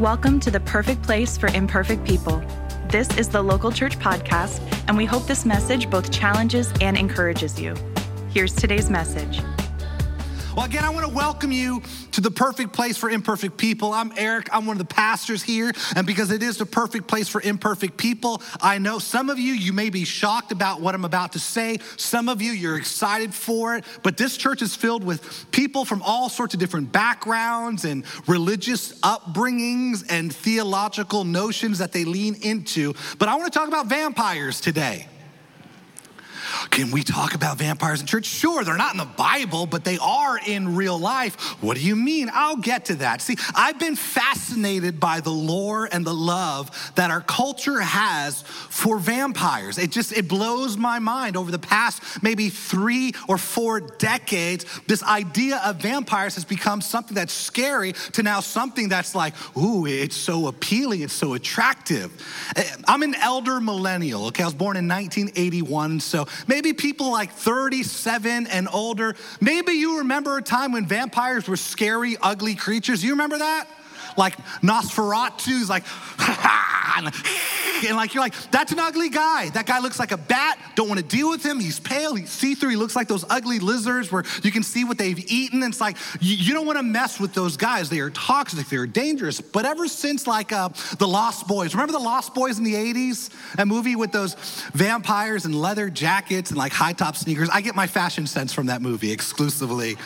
Welcome to the perfect place for imperfect people. This is the Local Church Podcast, and we hope this message both challenges and encourages you. Here's today's message. Well, again, I want to welcome you to the perfect place for imperfect people. I'm Eric, I'm one of the pastors here, and because it is the perfect place for imperfect people, I know some of you, you may be shocked about what I'm about to say. Some of you, you're excited for it, but this church is filled with people from all sorts of different backgrounds and religious upbringings and theological notions that they lean into. But I want to talk about vampires today. Can we talk about vampires in church? Sure, they're not in the Bible, but they are in real life. What do you mean? I'll get to that. See, I've been fascinated by the lore and the love that our culture has for vampires. It just it blows my mind over the past maybe 3 or 4 decades. This idea of vampires has become something that's scary to now something that's like, ooh, it's so appealing, it's so attractive. Eh, I'm an elder millennial, okay? I was born in 1981, so maybe people like 37 and older, maybe you remember a time when vampires were scary, ugly creatures. You remember that? Like Nosferatu's like, and like you're like, that's an ugly guy. That guy looks like a bat. Don't want to deal with him. He's pale. He's see-through. He looks like those ugly lizards where you can see what they've eaten. It's like you, you don't want to mess with those guys. They are toxic. They are dangerous. But ever since like uh, the Lost Boys, remember the Lost Boys in the '80s? A movie with those vampires and leather jackets and like high top sneakers. I get my fashion sense from that movie exclusively.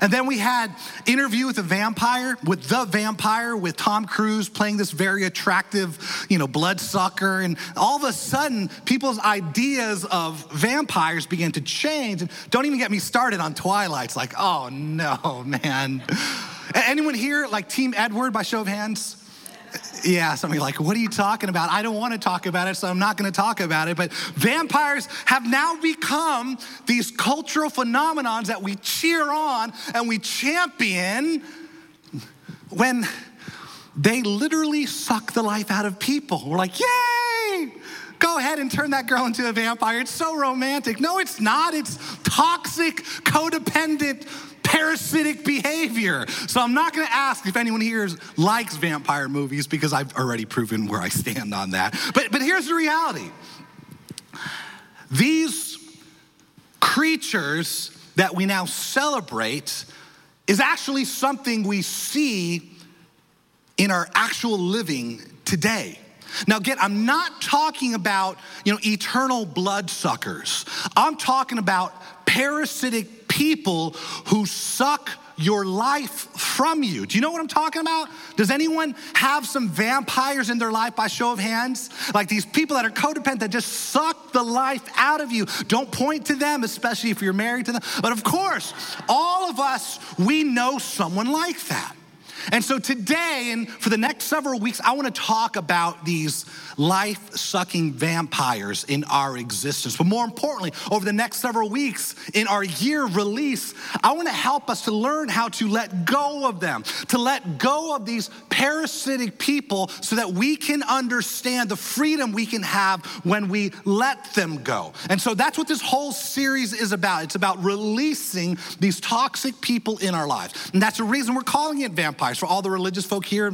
And then we had Interview with a Vampire, with the vampire, with Tom Cruise playing this very attractive, you know, bloodsucker. And all of a sudden, people's ideas of vampires began to change. And don't even get me started on Twilight. It's like, oh no, man. Anyone here like Team Edward by show of hands? Yeah, somebody like, what are you talking about? I don't want to talk about it, so I'm not going to talk about it. But vampires have now become these cultural phenomenons that we cheer on and we champion when they literally suck the life out of people. We're like, yay! Go ahead and turn that girl into a vampire. It's so romantic. No, it's not. It's toxic, codependent, parasitic behavior. So I'm not gonna ask if anyone here likes vampire movies because I've already proven where I stand on that. But, but here's the reality these creatures that we now celebrate is actually something we see in our actual living today. Now, again, I'm not talking about, you know, eternal bloodsuckers. I'm talking about parasitic people who suck your life from you. Do you know what I'm talking about? Does anyone have some vampires in their life by show of hands? Like these people that are codependent that just suck the life out of you. Don't point to them, especially if you're married to them. But of course, all of us, we know someone like that. And so today, and for the next several weeks, I want to talk about these life sucking vampires in our existence. But more importantly, over the next several weeks in our year release, I want to help us to learn how to let go of them, to let go of these parasitic people so that we can understand the freedom we can have when we let them go. And so that's what this whole series is about. It's about releasing these toxic people in our lives. And that's the reason we're calling it vampires vampires. For all the religious folk here,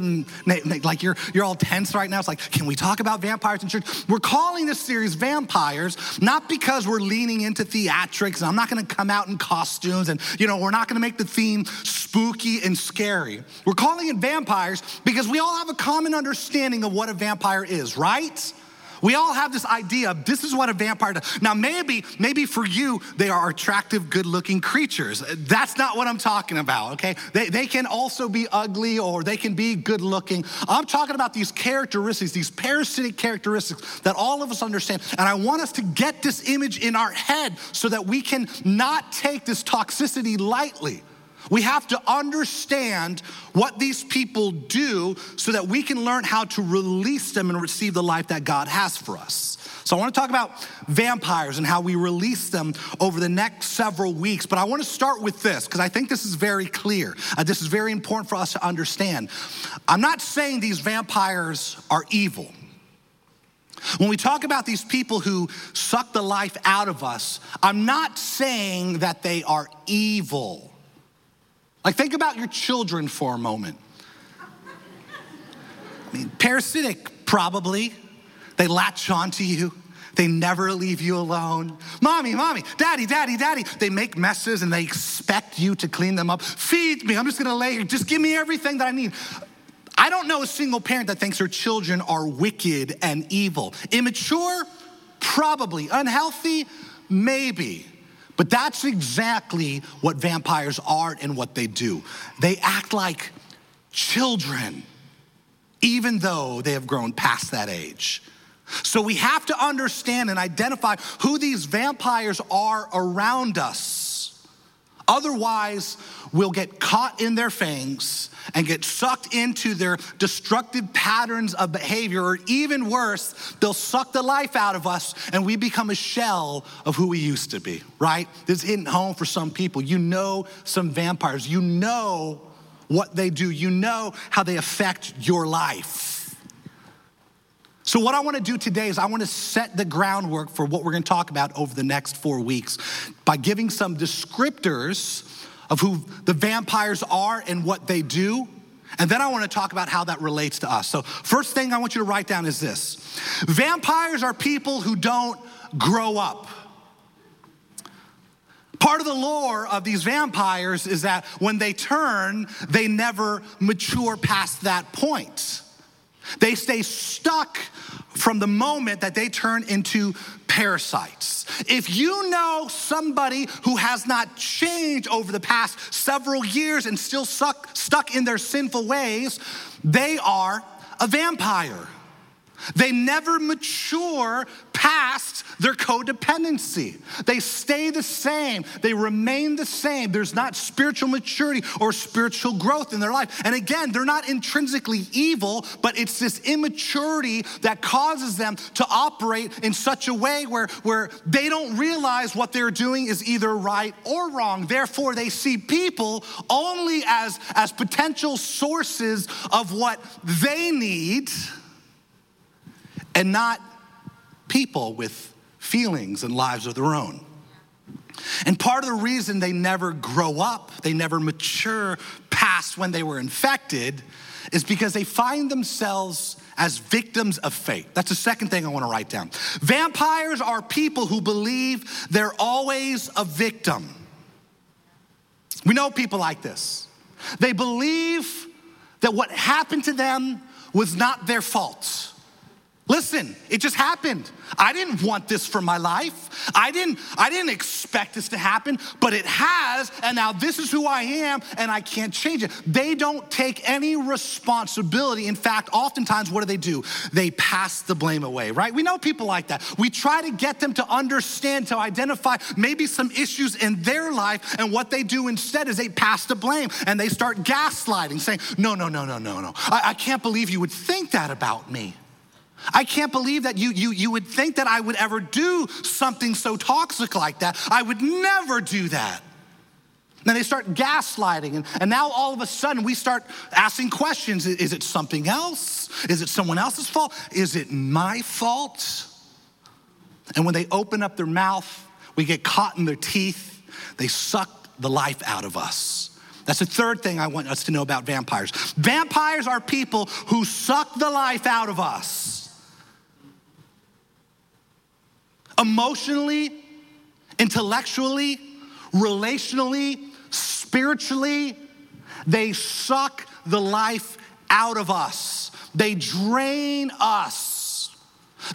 like you're, you're all tense right now. It's like, can we talk about vampires in church? We're calling this series Vampires, not because we're leaning into theatrics, and I'm not gonna come out in costumes, and you know, we're not gonna make the theme spooky and scary. We're calling it Vampires because we all have a common understanding of what a vampire is, right? We all have this idea of this is what a vampire does. Now, maybe, maybe for you, they are attractive, good looking creatures. That's not what I'm talking about, okay? They, they can also be ugly or they can be good looking. I'm talking about these characteristics, these parasitic characteristics that all of us understand. And I want us to get this image in our head so that we can not take this toxicity lightly. We have to understand what these people do so that we can learn how to release them and receive the life that God has for us. So, I want to talk about vampires and how we release them over the next several weeks. But I want to start with this because I think this is very clear. Uh, this is very important for us to understand. I'm not saying these vampires are evil. When we talk about these people who suck the life out of us, I'm not saying that they are evil. Like, think about your children for a moment. I mean, parasitic, probably. They latch onto you. They never leave you alone. Mommy, mommy, daddy, daddy, daddy. They make messes and they expect you to clean them up. Feed me. I'm just gonna lay here. Just give me everything that I need. I don't know a single parent that thinks their children are wicked and evil. Immature? Probably. Unhealthy? Maybe. But that's exactly what vampires are and what they do. They act like children, even though they have grown past that age. So we have to understand and identify who these vampires are around us. Otherwise, we'll get caught in their fangs and get sucked into their destructive patterns of behavior, or even worse, they'll suck the life out of us and we become a shell of who we used to be, right? This isn't home for some people. You know some vampires, you know what they do, you know how they affect your life. So, what I want to do today is I want to set the groundwork for what we're going to talk about over the next four weeks by giving some descriptors of who the vampires are and what they do. And then I want to talk about how that relates to us. So, first thing I want you to write down is this vampires are people who don't grow up. Part of the lore of these vampires is that when they turn, they never mature past that point. They stay stuck from the moment that they turn into parasites. If you know somebody who has not changed over the past several years and still suck, stuck in their sinful ways, they are a vampire. They never mature past their codependency. They stay the same, they remain the same. There's not spiritual maturity or spiritual growth in their life. And again, they're not intrinsically evil, but it's this immaturity that causes them to operate in such a way where, where they don't realize what they're doing is either right or wrong. Therefore, they see people only as, as potential sources of what they need and not people with feelings and lives of their own. And part of the reason they never grow up, they never mature past when they were infected, is because they find themselves as victims of fate. That's the second thing I want to write down. Vampires are people who believe they're always a victim. We know people like this. They believe that what happened to them was not their fault. Listen, it just happened. I didn't want this for my life. I didn't I didn't expect this to happen, but it has and now this is who I am and I can't change it. They don't take any responsibility. In fact, oftentimes what do they do? They pass the blame away, right? We know people like that. We try to get them to understand to identify maybe some issues in their life and what they do instead is they pass the blame and they start gaslighting saying, "No, no, no, no, no, no. I, I can't believe you would think that about me." I can't believe that you, you, you would think that I would ever do something so toxic like that. I would never do that. Then they start gaslighting, and, and now all of a sudden we start asking questions Is it something else? Is it someone else's fault? Is it my fault? And when they open up their mouth, we get caught in their teeth, they suck the life out of us. That's the third thing I want us to know about vampires. Vampires are people who suck the life out of us. Emotionally, intellectually, relationally, spiritually. They suck the life out of us, they drain us.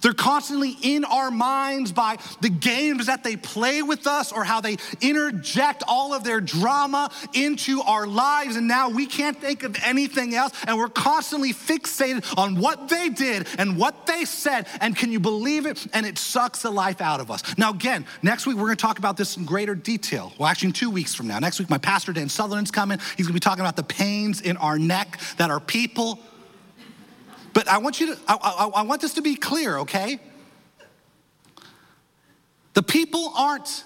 They're constantly in our minds by the games that they play with us or how they interject all of their drama into our lives. And now we can't think of anything else. And we're constantly fixated on what they did and what they said. And can you believe it? And it sucks the life out of us. Now, again, next week we're going to talk about this in greater detail. Well, actually, in two weeks from now. Next week, my pastor Dan Southerland's coming. He's going to be talking about the pains in our neck that our people but I want you to, I, I, I want this to be clear, okay? The people aren't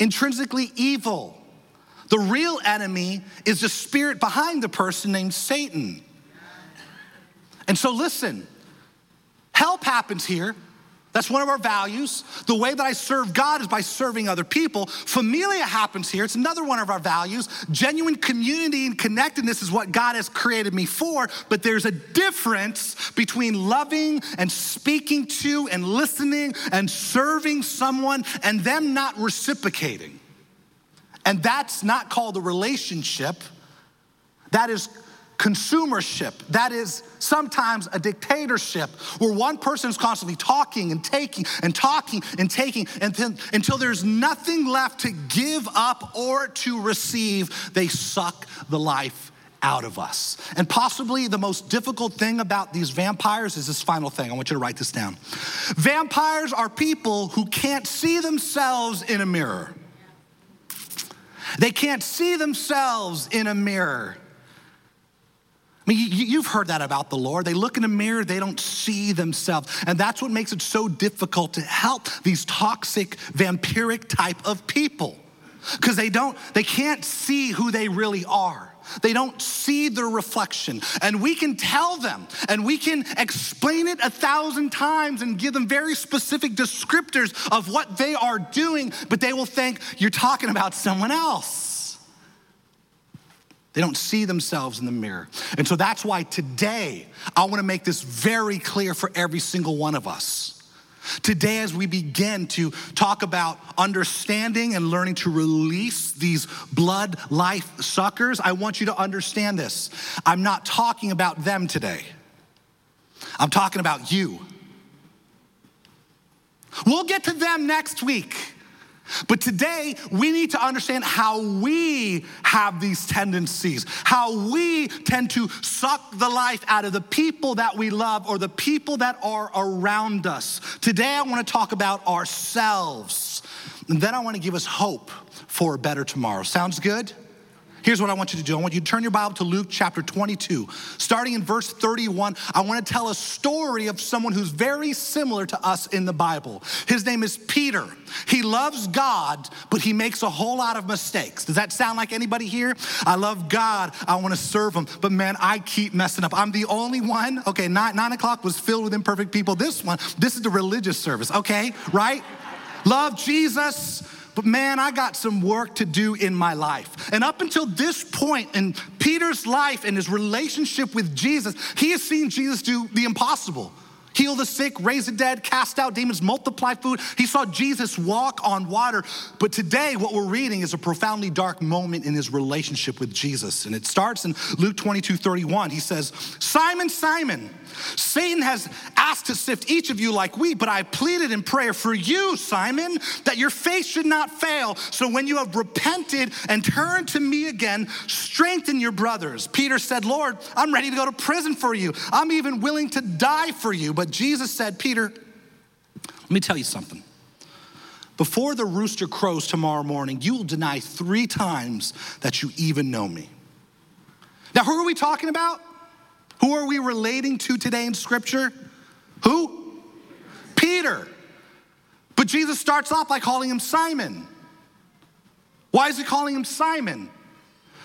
intrinsically evil. The real enemy is the spirit behind the person named Satan. And so, listen, help happens here, That's one of our values. The way that I serve God is by serving other people. Familia happens here. It's another one of our values. Genuine community and connectedness is what God has created me for, but there's a difference between loving and speaking to and listening and serving someone and them not reciprocating. And that's not called a relationship. That is consumership. That is sometimes a dictatorship where one person is constantly talking and taking and talking and taking until, until there's nothing left to give up or to receive. They suck the life out of us. And possibly the most difficult thing about these vampires is this final thing. I want you to write this down. Vampires are people who can't see themselves in a mirror. They can't see themselves in a mirror. I mean, you've heard that about the Lord. They look in a mirror, they don't see themselves. And that's what makes it so difficult to help these toxic, vampiric type of people. Because they don't, they can't see who they really are. They don't see their reflection. And we can tell them and we can explain it a thousand times and give them very specific descriptors of what they are doing, but they will think you're talking about someone else. They don't see themselves in the mirror. And so that's why today I want to make this very clear for every single one of us. Today, as we begin to talk about understanding and learning to release these blood life suckers, I want you to understand this. I'm not talking about them today, I'm talking about you. We'll get to them next week. But today, we need to understand how we have these tendencies, how we tend to suck the life out of the people that we love or the people that are around us. Today, I want to talk about ourselves. And then I want to give us hope for a better tomorrow. Sounds good? Here's what I want you to do I want you to turn your Bible to Luke chapter 22. Starting in verse 31, I want to tell a story of someone who's very similar to us in the Bible. His name is Peter. He loves God, but he makes a whole lot of mistakes. Does that sound like anybody here? I love God, I want to serve him, but man, I keep messing up. I'm the only one. Okay, nine, nine o'clock was filled with imperfect people. This one, this is the religious service, okay, right? Love Jesus but man, I got some work to do in my life. And up until this point in Peter's life and his relationship with Jesus, he has seen Jesus do the impossible heal the sick, raise the dead, cast out demons, multiply food. He saw Jesus walk on water. But today, what we're reading is a profoundly dark moment in his relationship with Jesus. And it starts in Luke 22 31. He says, Simon, Simon, Satan has asked to sift each of you like wheat, but I pleaded in prayer for you, Simon, that your faith should not fail. So when you have repented and turned to me again, strengthen your brothers. Peter said, Lord, I'm ready to go to prison for you. I'm even willing to die for you. But Jesus said, Peter, let me tell you something. Before the rooster crows tomorrow morning, you will deny three times that you even know me. Now, who are we talking about? Who are we relating to today in Scripture? Who? Peter. But Jesus starts off by calling him Simon. Why is he calling him Simon?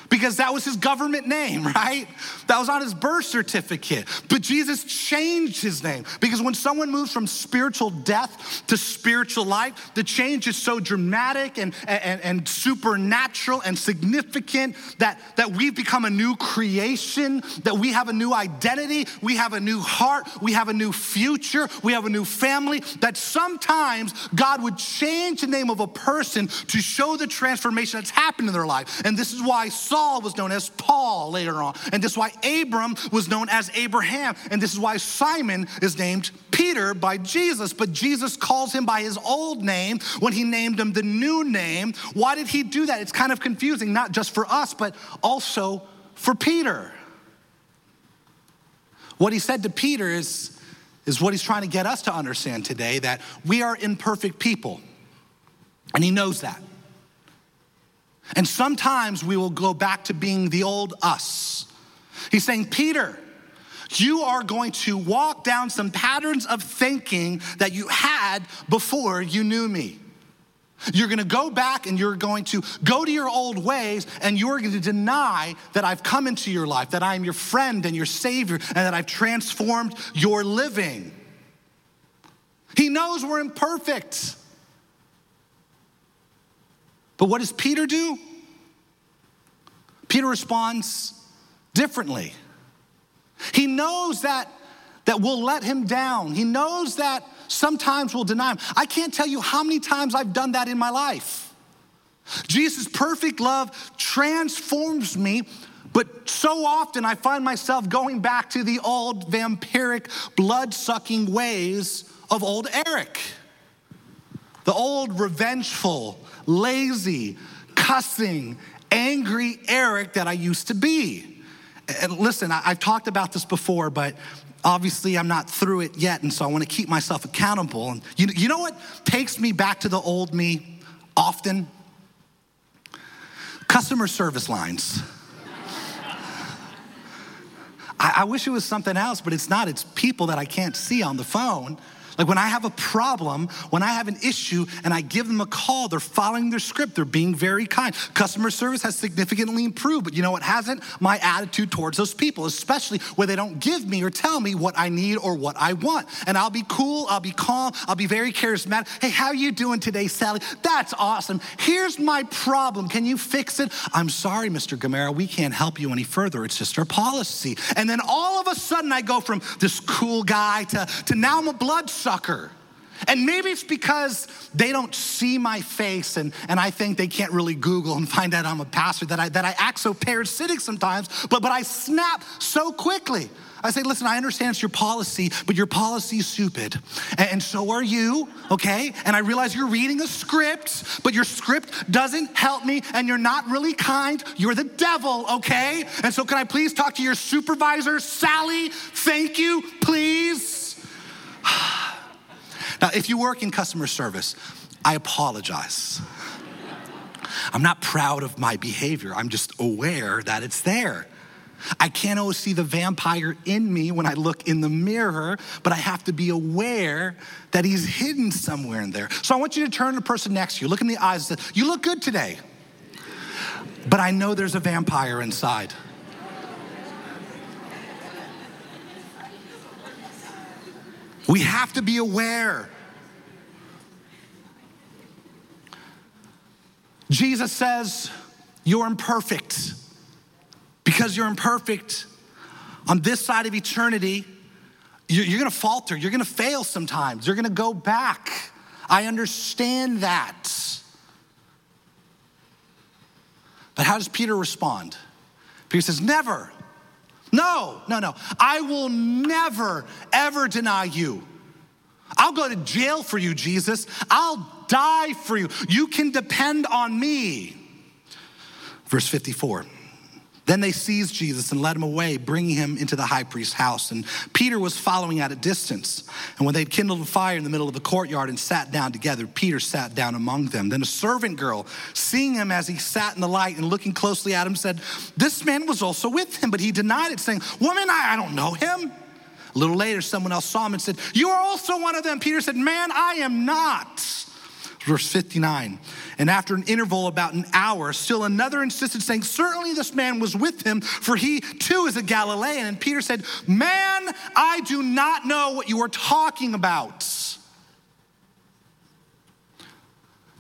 Because that was his government name, right? That was on his birth certificate. But Jesus changed his name because when someone moves from spiritual death to spiritual life, the change is so dramatic and, and, and supernatural and significant that, that we've become a new creation, that we have a new identity, we have a new heart, we have a new future, we have a new family, that sometimes God would change the name of a person to show the transformation that's happened in their life. And this is why Saul Saul was known as Paul later on. And this is why Abram was known as Abraham. And this is why Simon is named Peter by Jesus. But Jesus calls him by his old name when he named him the new name. Why did he do that? It's kind of confusing, not just for us, but also for Peter. What he said to Peter is, is what he's trying to get us to understand today that we are imperfect people. And he knows that. And sometimes we will go back to being the old us. He's saying, Peter, you are going to walk down some patterns of thinking that you had before you knew me. You're going to go back and you're going to go to your old ways and you're going to deny that I've come into your life, that I am your friend and your savior, and that I've transformed your living. He knows we're imperfect. But what does Peter do? Peter responds differently. He knows that, that we'll let him down. He knows that sometimes we'll deny him. I can't tell you how many times I've done that in my life. Jesus' perfect love transforms me, but so often I find myself going back to the old vampiric, blood sucking ways of old Eric. The old revengeful, lazy, cussing, angry Eric that I used to be. And listen, I've talked about this before, but obviously I'm not through it yet, and so I want to keep myself accountable. And you, you know what takes me back to the old me often? Customer service lines. I, I wish it was something else, but it's not. It's people that I can't see on the phone like when I have a problem, when I have an issue and I give them a call, they're following their script, they're being very kind. Customer service has significantly improved, but you know what hasn't? My attitude towards those people, especially when they don't give me or tell me what I need or what I want. And I'll be cool, I'll be calm, I'll be very charismatic. Hey, how you doing today, Sally? That's awesome. Here's my problem. Can you fix it? I'm sorry, Mr. Gamera, we can't help you any further. It's just our policy. And then all of a sudden I go from this cool guy to, to now I'm a blood sucker. And maybe it's because they don't see my face and, and I think they can't really Google and find out I'm a pastor that I, that I act so parasitic sometimes, but, but I snap so quickly. I say, listen, I understand it's your policy, but your policy is stupid. And, and so are you, okay? And I realize you're reading a script, but your script doesn't help me and you're not really kind. You're the devil, okay? And so can I please talk to your supervisor, Sally? Thank you, please. Now, if you work in customer service, I apologize. I'm not proud of my behavior, I'm just aware that it's there. I can't always see the vampire in me when I look in the mirror, but I have to be aware that he's hidden somewhere in there. So I want you to turn to the person next to you, look in the eyes, and say, you look good today, but I know there's a vampire inside. We have to be aware. Jesus says, You're imperfect. Because you're imperfect, on this side of eternity, you're gonna falter, you're gonna fail sometimes, you're gonna go back. I understand that. But how does Peter respond? Peter says, Never. No, no, no. I will never, ever deny you. I'll go to jail for you, Jesus. I'll die for you. You can depend on me. Verse 54. Then they seized Jesus and led him away, bringing him into the high priest's house. And Peter was following at a distance. And when they'd kindled a fire in the middle of the courtyard and sat down together, Peter sat down among them. Then a servant girl, seeing him as he sat in the light and looking closely at him, said, This man was also with him. But he denied it, saying, Woman, I, I don't know him. A little later, someone else saw him and said, You are also one of them. Peter said, Man, I am not. Verse 59. And after an interval about an hour, still another insisted, saying, Certainly this man was with him, for he too is a Galilean. And Peter said, Man, I do not know what you are talking about.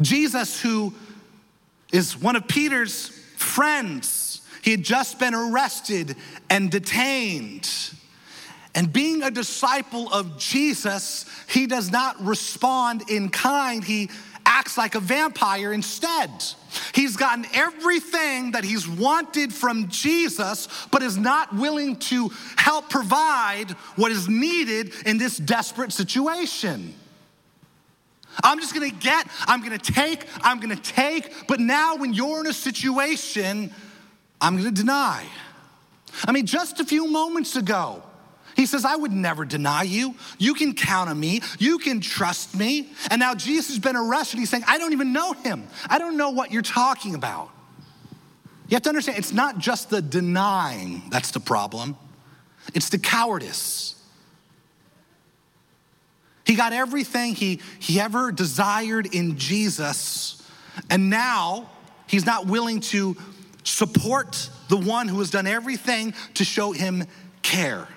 Jesus, who is one of Peter's friends, he had just been arrested and detained. And being a disciple of Jesus, he does not respond in kind. He acts like a vampire instead. He's gotten everything that he's wanted from Jesus, but is not willing to help provide what is needed in this desperate situation. I'm just gonna get, I'm gonna take, I'm gonna take, but now when you're in a situation, I'm gonna deny. I mean, just a few moments ago, he says, I would never deny you. You can count on me. You can trust me. And now Jesus has been arrested. He's saying, I don't even know him. I don't know what you're talking about. You have to understand, it's not just the denying that's the problem, it's the cowardice. He got everything he, he ever desired in Jesus, and now he's not willing to support the one who has done everything to show him care.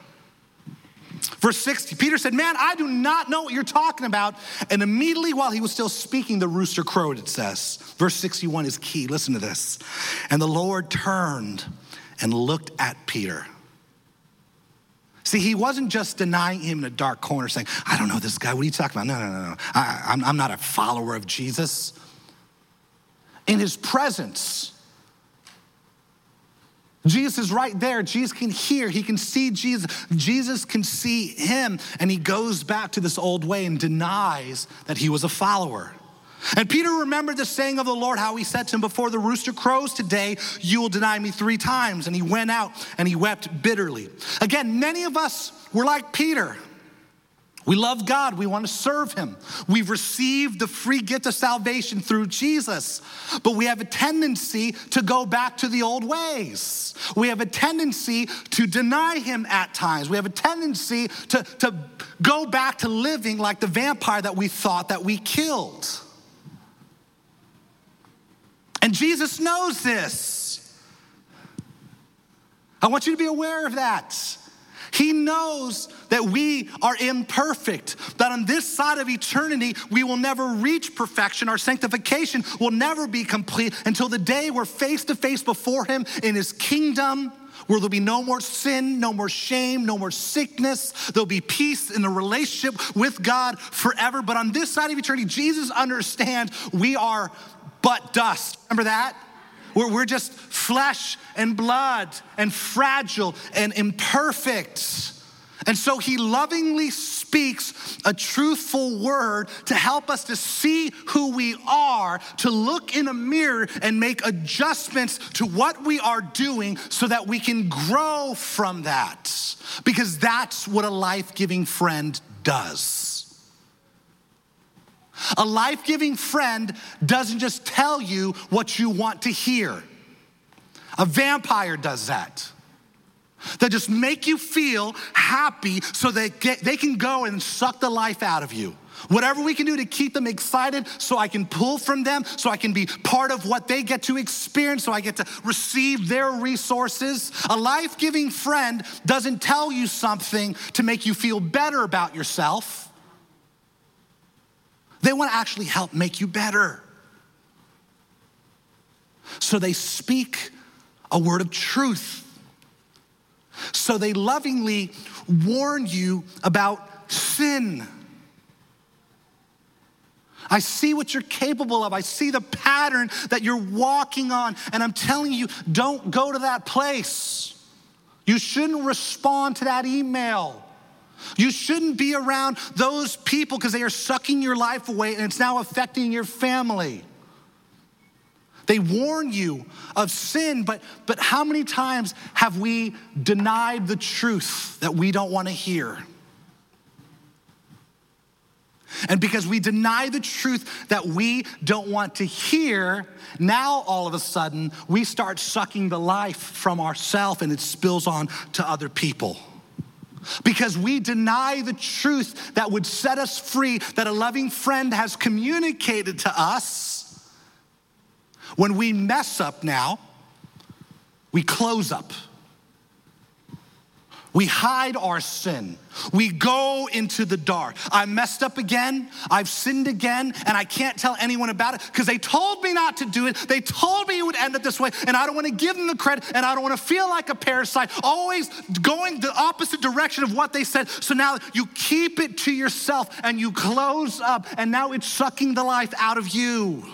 Verse 60, Peter said, Man, I do not know what you're talking about. And immediately while he was still speaking, the rooster crowed, it says. Verse 61 is key. Listen to this. And the Lord turned and looked at Peter. See, he wasn't just denying him in a dark corner saying, I don't know this guy. What are you talking about? No, no, no, no. I, I'm, I'm not a follower of Jesus. In his presence, Jesus is right there. Jesus can hear. He can see Jesus. Jesus can see him. And he goes back to this old way and denies that he was a follower. And Peter remembered the saying of the Lord, how he said to him, Before the rooster crows today, you will deny me three times. And he went out and he wept bitterly. Again, many of us were like Peter. We love God. We want to serve Him. We've received the free gift of salvation through Jesus, but we have a tendency to go back to the old ways. We have a tendency to deny Him at times. We have a tendency to, to go back to living like the vampire that we thought that we killed. And Jesus knows this. I want you to be aware of that. He knows that we are imperfect, that on this side of eternity, we will never reach perfection. Our sanctification will never be complete until the day we're face to face before Him in His kingdom. Where there'll be no more sin, no more shame, no more sickness. There'll be peace in the relationship with God forever. But on this side of eternity, Jesus understands we are but dust. Remember that? We're, we're just flesh and blood and fragile and imperfect. And so he lovingly speaks a truthful word to help us to see who we are, to look in a mirror and make adjustments to what we are doing so that we can grow from that. Because that's what a life giving friend does. A life giving friend doesn't just tell you what you want to hear, a vampire does that. They just make you feel happy so they, get, they can go and suck the life out of you. Whatever we can do to keep them excited so I can pull from them, so I can be part of what they get to experience, so I get to receive their resources. A life giving friend doesn't tell you something to make you feel better about yourself. They want to actually help make you better. So they speak a word of truth. So they lovingly warn you about sin. I see what you're capable of. I see the pattern that you're walking on. And I'm telling you, don't go to that place. You shouldn't respond to that email. You shouldn't be around those people because they are sucking your life away and it's now affecting your family. They warn you of sin, but, but how many times have we denied the truth that we don't want to hear? And because we deny the truth that we don't want to hear, now all of a sudden we start sucking the life from ourselves and it spills on to other people because we deny the truth that would set us free, that a loving friend has communicated to us. When we mess up now, we close up. We hide our sin. We go into the dark. I messed up again. I've sinned again, and I can't tell anyone about it because they told me not to do it. They told me it would end up this way, and I don't want to give them the credit, and I don't want to feel like a parasite, always going the opposite direction of what they said. So now you keep it to yourself and you close up, and now it's sucking the life out of you.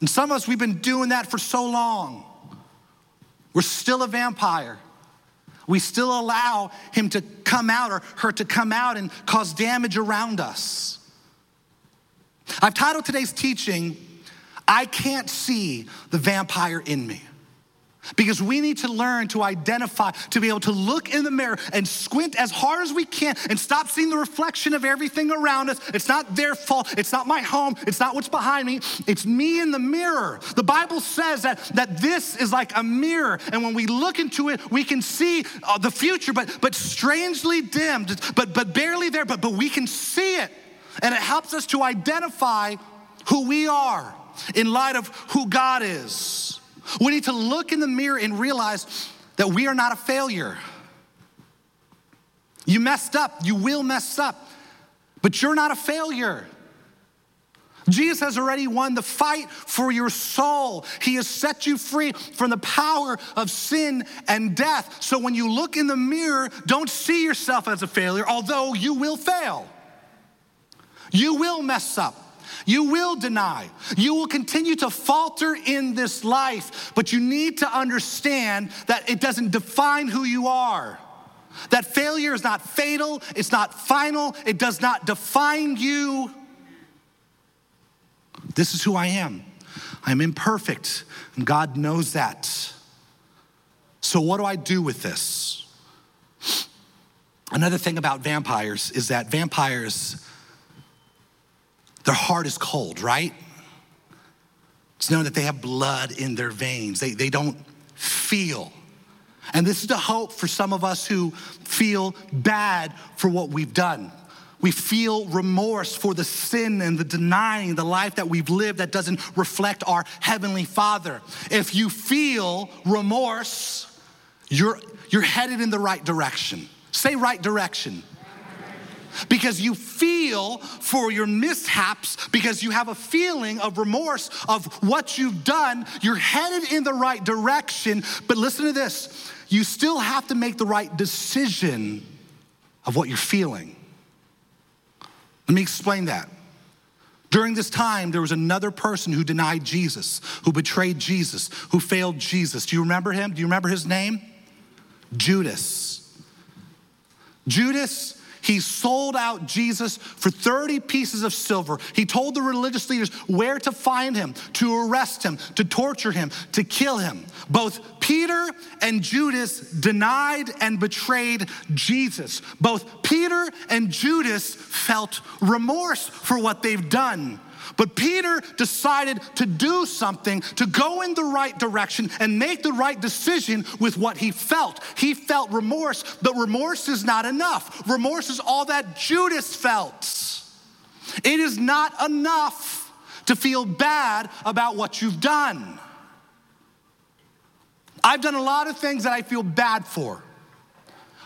And some of us, we've been doing that for so long. We're still a vampire. We still allow him to come out or her to come out and cause damage around us. I've titled today's teaching, I Can't See the Vampire in Me. Because we need to learn to identify, to be able to look in the mirror and squint as hard as we can and stop seeing the reflection of everything around us. It's not their fault. It's not my home. It's not what's behind me. It's me in the mirror. The Bible says that, that this is like a mirror. And when we look into it, we can see uh, the future, but, but strangely dimmed, but, but barely there, but, but we can see it. And it helps us to identify who we are in light of who God is. We need to look in the mirror and realize that we are not a failure. You messed up. You will mess up. But you're not a failure. Jesus has already won the fight for your soul. He has set you free from the power of sin and death. So when you look in the mirror, don't see yourself as a failure, although you will fail. You will mess up. You will deny. You will continue to falter in this life, but you need to understand that it doesn't define who you are. That failure is not fatal, it's not final, it does not define you. This is who I am. I'm imperfect, and God knows that. So, what do I do with this? Another thing about vampires is that vampires, their heart is cold, right? It's known that they have blood in their veins, they, they don't feel. And this is the hope for some of us who feel bad for what we've done. We feel remorse for the sin and the denying the life that we've lived that doesn't reflect our Heavenly Father. If you feel remorse, you're, you're headed in the right direction. Say right direction. Because you feel for your mishaps, because you have a feeling of remorse of what you've done, you're headed in the right direction. But listen to this you still have to make the right decision of what you're feeling. Let me explain that. During this time, there was another person who denied Jesus, who betrayed Jesus, who failed Jesus. Do you remember him? Do you remember his name? Judas. Judas he sold out Jesus for 30 pieces of silver. He told the religious leaders where to find him, to arrest him, to torture him, to kill him. Both Peter and Judas denied and betrayed Jesus. Both Peter and Judas felt remorse for what they've done. But Peter decided to do something, to go in the right direction and make the right decision with what he felt. He felt remorse, but remorse is not enough. Remorse is all that Judas felt. It is not enough to feel bad about what you've done. I've done a lot of things that I feel bad for,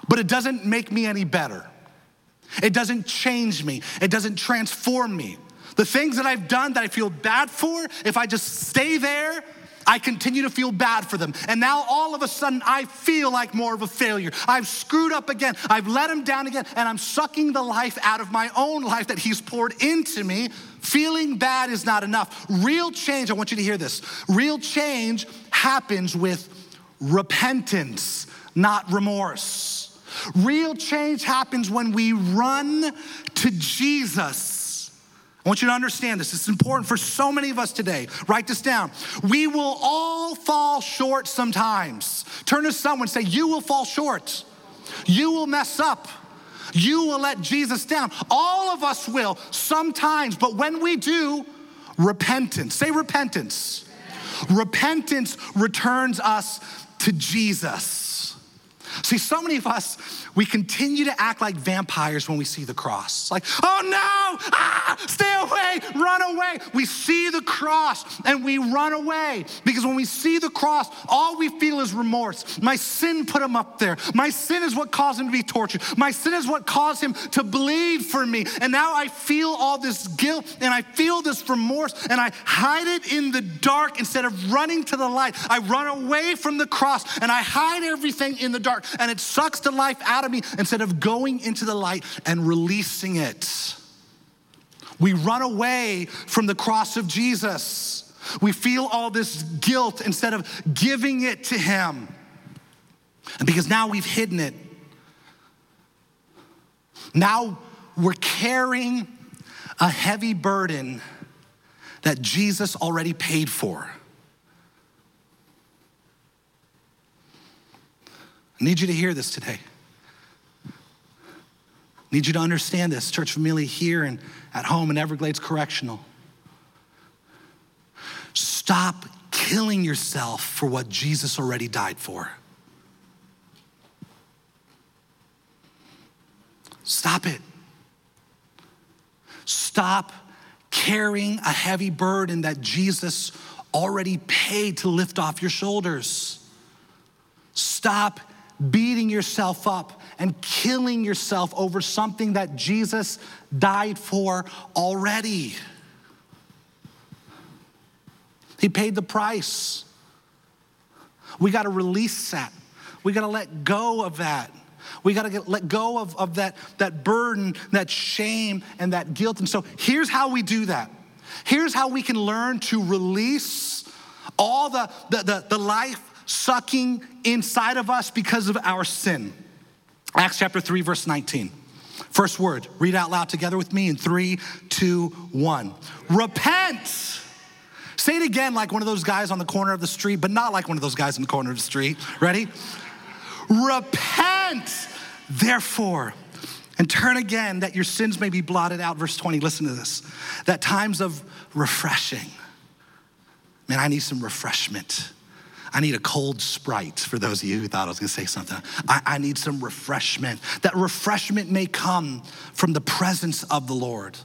but it doesn't make me any better. It doesn't change me, it doesn't transform me. The things that I've done that I feel bad for, if I just stay there, I continue to feel bad for them. And now all of a sudden, I feel like more of a failure. I've screwed up again. I've let him down again. And I'm sucking the life out of my own life that he's poured into me. Feeling bad is not enough. Real change, I want you to hear this. Real change happens with repentance, not remorse. Real change happens when we run to Jesus Want you to understand this. It's important for so many of us today. Write this down. We will all fall short sometimes. Turn to someone say, You will fall short. You will mess up. You will let Jesus down. All of us will sometimes, but when we do, repentance. Say repentance. Repentance returns us to Jesus. See, so many of us, we continue to act like vampires when we see the cross. Like, oh no, ah, stay away, run away. We see the cross and we run away because when we see the cross, all we feel is remorse. My sin put him up there. My sin is what caused him to be tortured. My sin is what caused him to bleed for me. And now I feel all this guilt and I feel this remorse and I hide it in the dark instead of running to the light. I run away from the cross and I hide everything in the dark and it sucks the life out of me instead of going into the light and releasing it. We run away from the cross of Jesus. We feel all this guilt instead of giving it to Him. And because now we've hidden it, now we're carrying a heavy burden that Jesus already paid for. I need you to hear this today. I Need you to understand this, church family here and at home in Everglades Correctional. Stop killing yourself for what Jesus already died for. Stop it. Stop carrying a heavy burden that Jesus already paid to lift off your shoulders. Stop beating yourself up and killing yourself over something that Jesus died for already. He paid the price. We got to release that. We got to let go of that. We got to let go of, of that, that burden, that shame, and that guilt. And so here's how we do that. Here's how we can learn to release all the, the, the, the life sucking inside of us because of our sin. Acts chapter 3, verse 19. First word, read out loud together with me in three, two, one. Repent. Say it again like one of those guys on the corner of the street, but not like one of those guys in the corner of the street. Ready? Repent, therefore, and turn again that your sins may be blotted out. Verse 20, listen to this. That times of refreshing. Man, I need some refreshment. I need a cold sprite for those of you who thought I was gonna say something. I, I, need some refreshment. That refreshment may come from the presence of the Lord.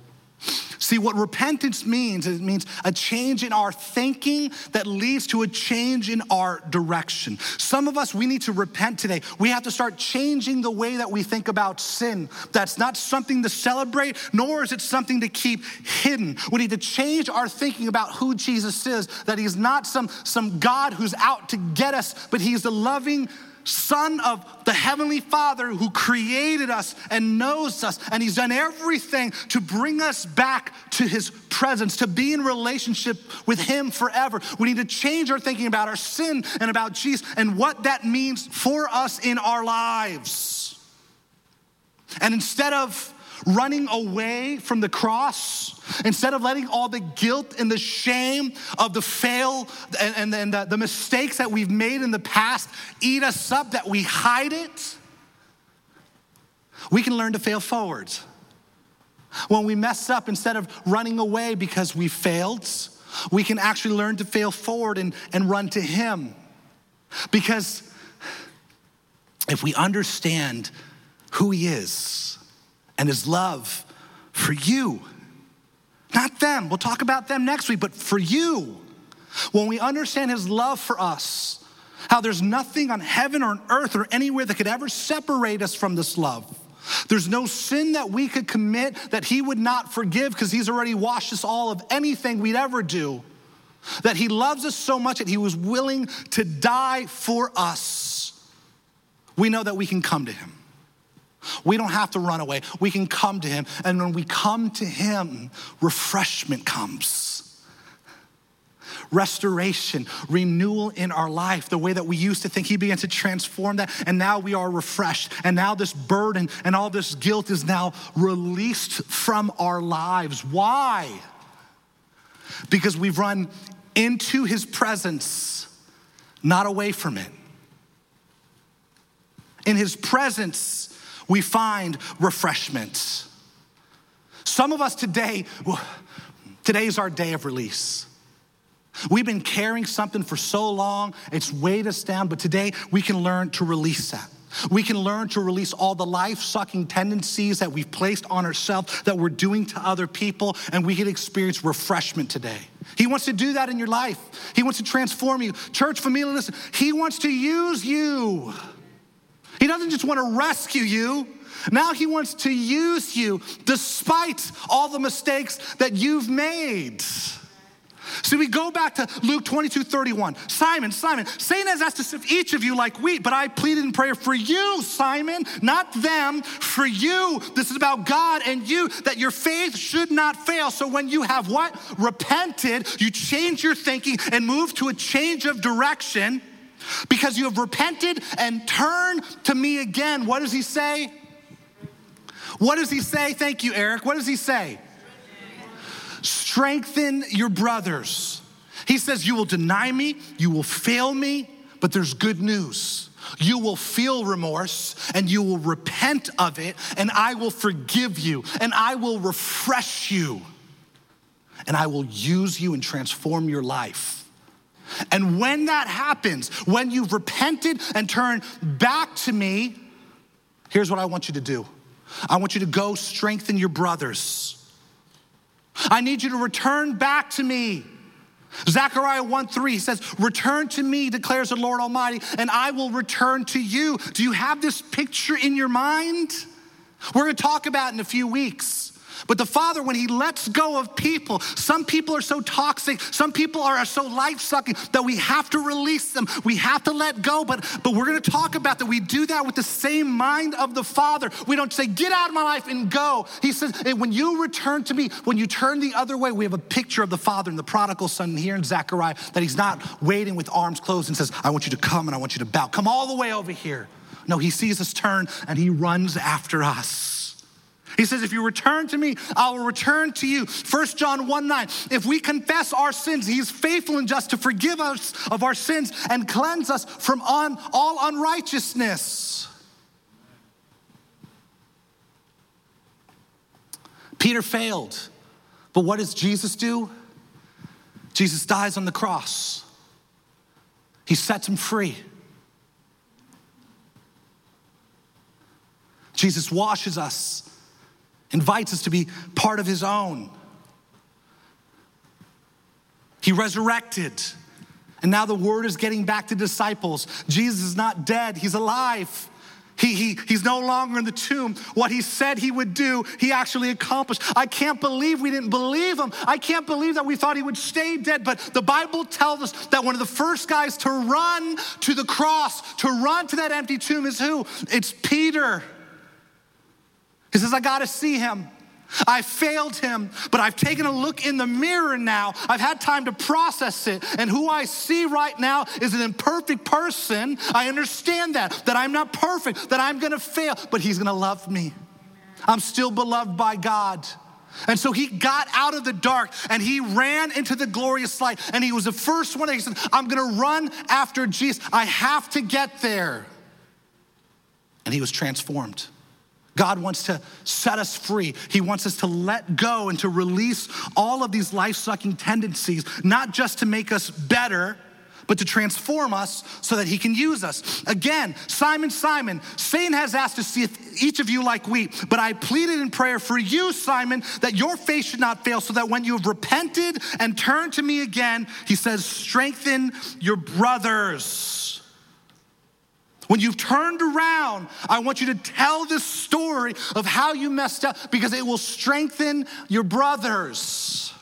See, what repentance means, it means a change in our thinking that leads to a change in our direction. Some of us, we need to repent today. We have to start changing the way that we think about sin. That's not something to celebrate, nor is it something to keep hidden. We need to change our thinking about who Jesus is, that he's not some, some God who's out to get us, but he's the loving, Son of the Heavenly Father who created us and knows us, and He's done everything to bring us back to His presence, to be in relationship with Him forever. We need to change our thinking about our sin and about Jesus and what that means for us in our lives. And instead of running away from the cross, instead of letting all the guilt and the shame of the fail and, and, and the, the mistakes that we've made in the past eat us up, that we hide it, we can learn to fail forward. When we mess up, instead of running away because we failed, we can actually learn to fail forward and, and run to Him. Because if we understand who He is, and his love for you. Not them, we'll talk about them next week, but for you. When we understand his love for us, how there's nothing on heaven or on earth or anywhere that could ever separate us from this love. There's no sin that we could commit that he would not forgive because he's already washed us all of anything we'd ever do. That he loves us so much that he was willing to die for us. We know that we can come to him. We don't have to run away. We can come to Him. And when we come to Him, refreshment comes. Restoration, renewal in our life, the way that we used to think, He began to transform that. And now we are refreshed. And now this burden and all this guilt is now released from our lives. Why? Because we've run into His presence, not away from it. In His presence, we find refreshment. Some of us today, today is our day of release. We've been carrying something for so long, it's weighed us down, but today we can learn to release that. We can learn to release all the life sucking tendencies that we've placed on ourselves, that we're doing to other people, and we can experience refreshment today. He wants to do that in your life. He wants to transform you. Church family, listen, He wants to use you. He doesn't just want to rescue you. Now he wants to use you despite all the mistakes that you've made. So we go back to Luke 22 31. Simon, Simon, Satan has asked to sift each of you like wheat, but I pleaded in prayer for you, Simon, not them, for you. This is about God and you, that your faith should not fail. So when you have what? Repented, you change your thinking and move to a change of direction because you have repented and turned to me again. What does he say? What does he say? Thank you, Eric. What does he say? Strengthen your brothers. He says, You will deny me, you will fail me, but there's good news. You will feel remorse and you will repent of it, and I will forgive you, and I will refresh you, and I will use you and transform your life. And when that happens, when you've repented and turned back to me, here's what I want you to do I want you to go strengthen your brothers. I need you to return back to me. Zechariah 1 3 he says, Return to me, declares the Lord Almighty, and I will return to you. Do you have this picture in your mind? We're gonna talk about in a few weeks. But the Father, when He lets go of people, some people are so toxic, some people are so life sucking that we have to release them. We have to let go. But, but we're gonna talk about that. We do that with the same mind of the Father. We don't say, Get out of my life and go. He says, When you return to me, when you turn the other way, we have a picture of the Father and the prodigal son here in Zechariah that He's not waiting with arms closed and says, I want you to come and I want you to bow. Come all the way over here. No, He sees us turn and He runs after us. He says, If you return to me, I will return to you. 1 John 1 9. If we confess our sins, he is faithful and just to forgive us of our sins and cleanse us from un, all unrighteousness. Peter failed. But what does Jesus do? Jesus dies on the cross. He sets him free. Jesus washes us invites us to be part of his own. He resurrected. And now the word is getting back to disciples. Jesus is not dead, he's alive. He, he, he's no longer in the tomb. What he said he would do, he actually accomplished. I can't believe we didn't believe him. I can't believe that we thought he would stay dead. But the Bible tells us that one of the first guys to run to the cross, to run to that empty tomb is who? It's Peter. He says, I got to see him. I failed him, but I've taken a look in the mirror now. I've had time to process it. And who I see right now is an imperfect person. I understand that, that I'm not perfect, that I'm gonna fail, but he's gonna love me. I'm still beloved by God. And so he got out of the dark and he ran into the glorious light. And he was the first one he said, I'm gonna run after Jesus. I have to get there. And he was transformed. God wants to set us free. He wants us to let go and to release all of these life sucking tendencies, not just to make us better, but to transform us so that he can use us. Again, Simon, Simon, Satan has asked to see each of you like wheat, but I pleaded in prayer for you, Simon, that your faith should not fail, so that when you have repented and turned to me again, he says, strengthen your brothers. When you've turned around, I want you to tell this story of how you messed up because it will strengthen your brothers.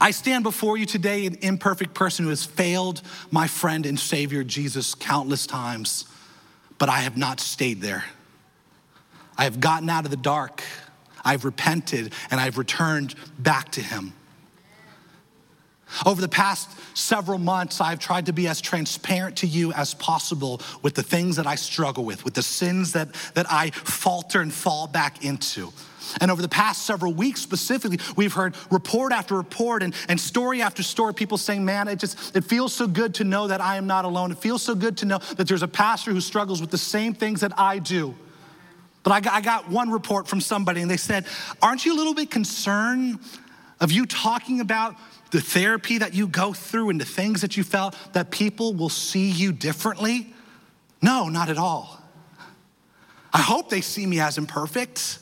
I stand before you today, an imperfect person who has failed my friend and Savior Jesus countless times, but I have not stayed there. I have gotten out of the dark, I've repented, and I've returned back to Him. Over the past several months, I've tried to be as transparent to you as possible with the things that I struggle with, with the sins that, that I falter and fall back into. And over the past several weeks specifically, we've heard report after report and, and story after story, people saying, man, it just, it feels so good to know that I am not alone. It feels so good to know that there's a pastor who struggles with the same things that I do. But I got, I got one report from somebody and they said, aren't you a little bit concerned of you talking about the therapy that you go through and the things that you felt, that people will see you differently? No, not at all. I hope they see me as imperfect.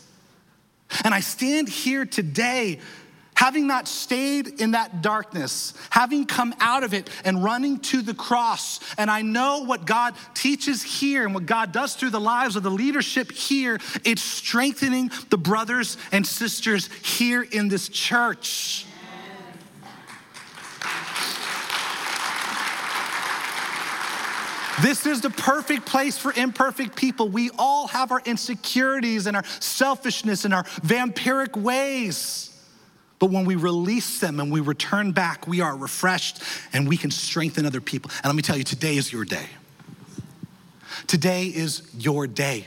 And I stand here today having not stayed in that darkness, having come out of it and running to the cross. And I know what God teaches here and what God does through the lives of the leadership here, it's strengthening the brothers and sisters here in this church. This is the perfect place for imperfect people. We all have our insecurities and our selfishness and our vampiric ways. But when we release them and we return back, we are refreshed and we can strengthen other people. And let me tell you, today is your day. Today is your day.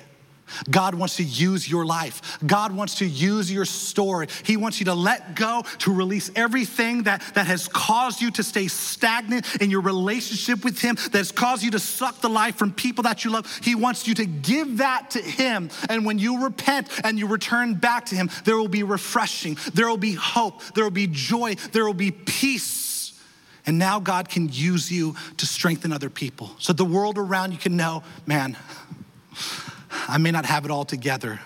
God wants to use your life. God wants to use your story. He wants you to let go, to release everything that, that has caused you to stay stagnant in your relationship with Him, that has caused you to suck the life from people that you love. He wants you to give that to Him. And when you repent and you return back to Him, there will be refreshing, there will be hope, there will be joy, there will be peace. And now God can use you to strengthen other people. So the world around you can know, man, I may not have it all together,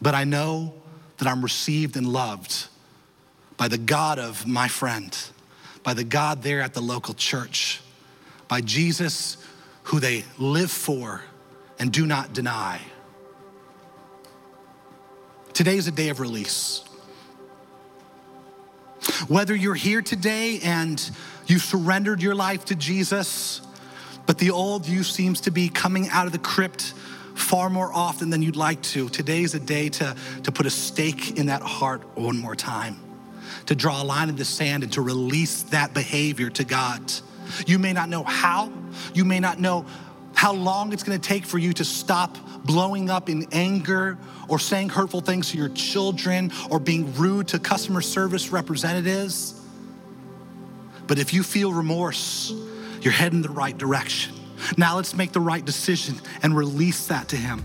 but I know that I'm received and loved by the God of my friend, by the God there at the local church, by Jesus who they live for and do not deny. Today is a day of release. Whether you're here today and you surrendered your life to Jesus, but the old you seems to be coming out of the crypt far more often than you'd like to, today is a day to, to put a stake in that heart one more time, to draw a line in the sand and to release that behavior to God. You may not know how, you may not know how long it's gonna take for you to stop blowing up in anger or saying hurtful things to your children or being rude to customer service representatives. But if you feel remorse, you're heading the right direction. Now let's make the right decision and release that to Him.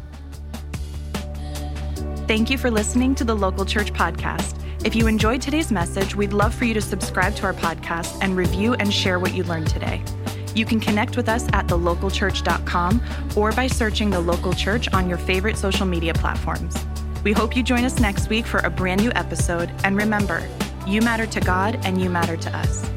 Thank you for listening to the Local Church Podcast. If you enjoyed today's message, we'd love for you to subscribe to our podcast and review and share what you learned today. You can connect with us at thelocalchurch.com or by searching the local church on your favorite social media platforms. We hope you join us next week for a brand new episode. And remember, you matter to God and you matter to us.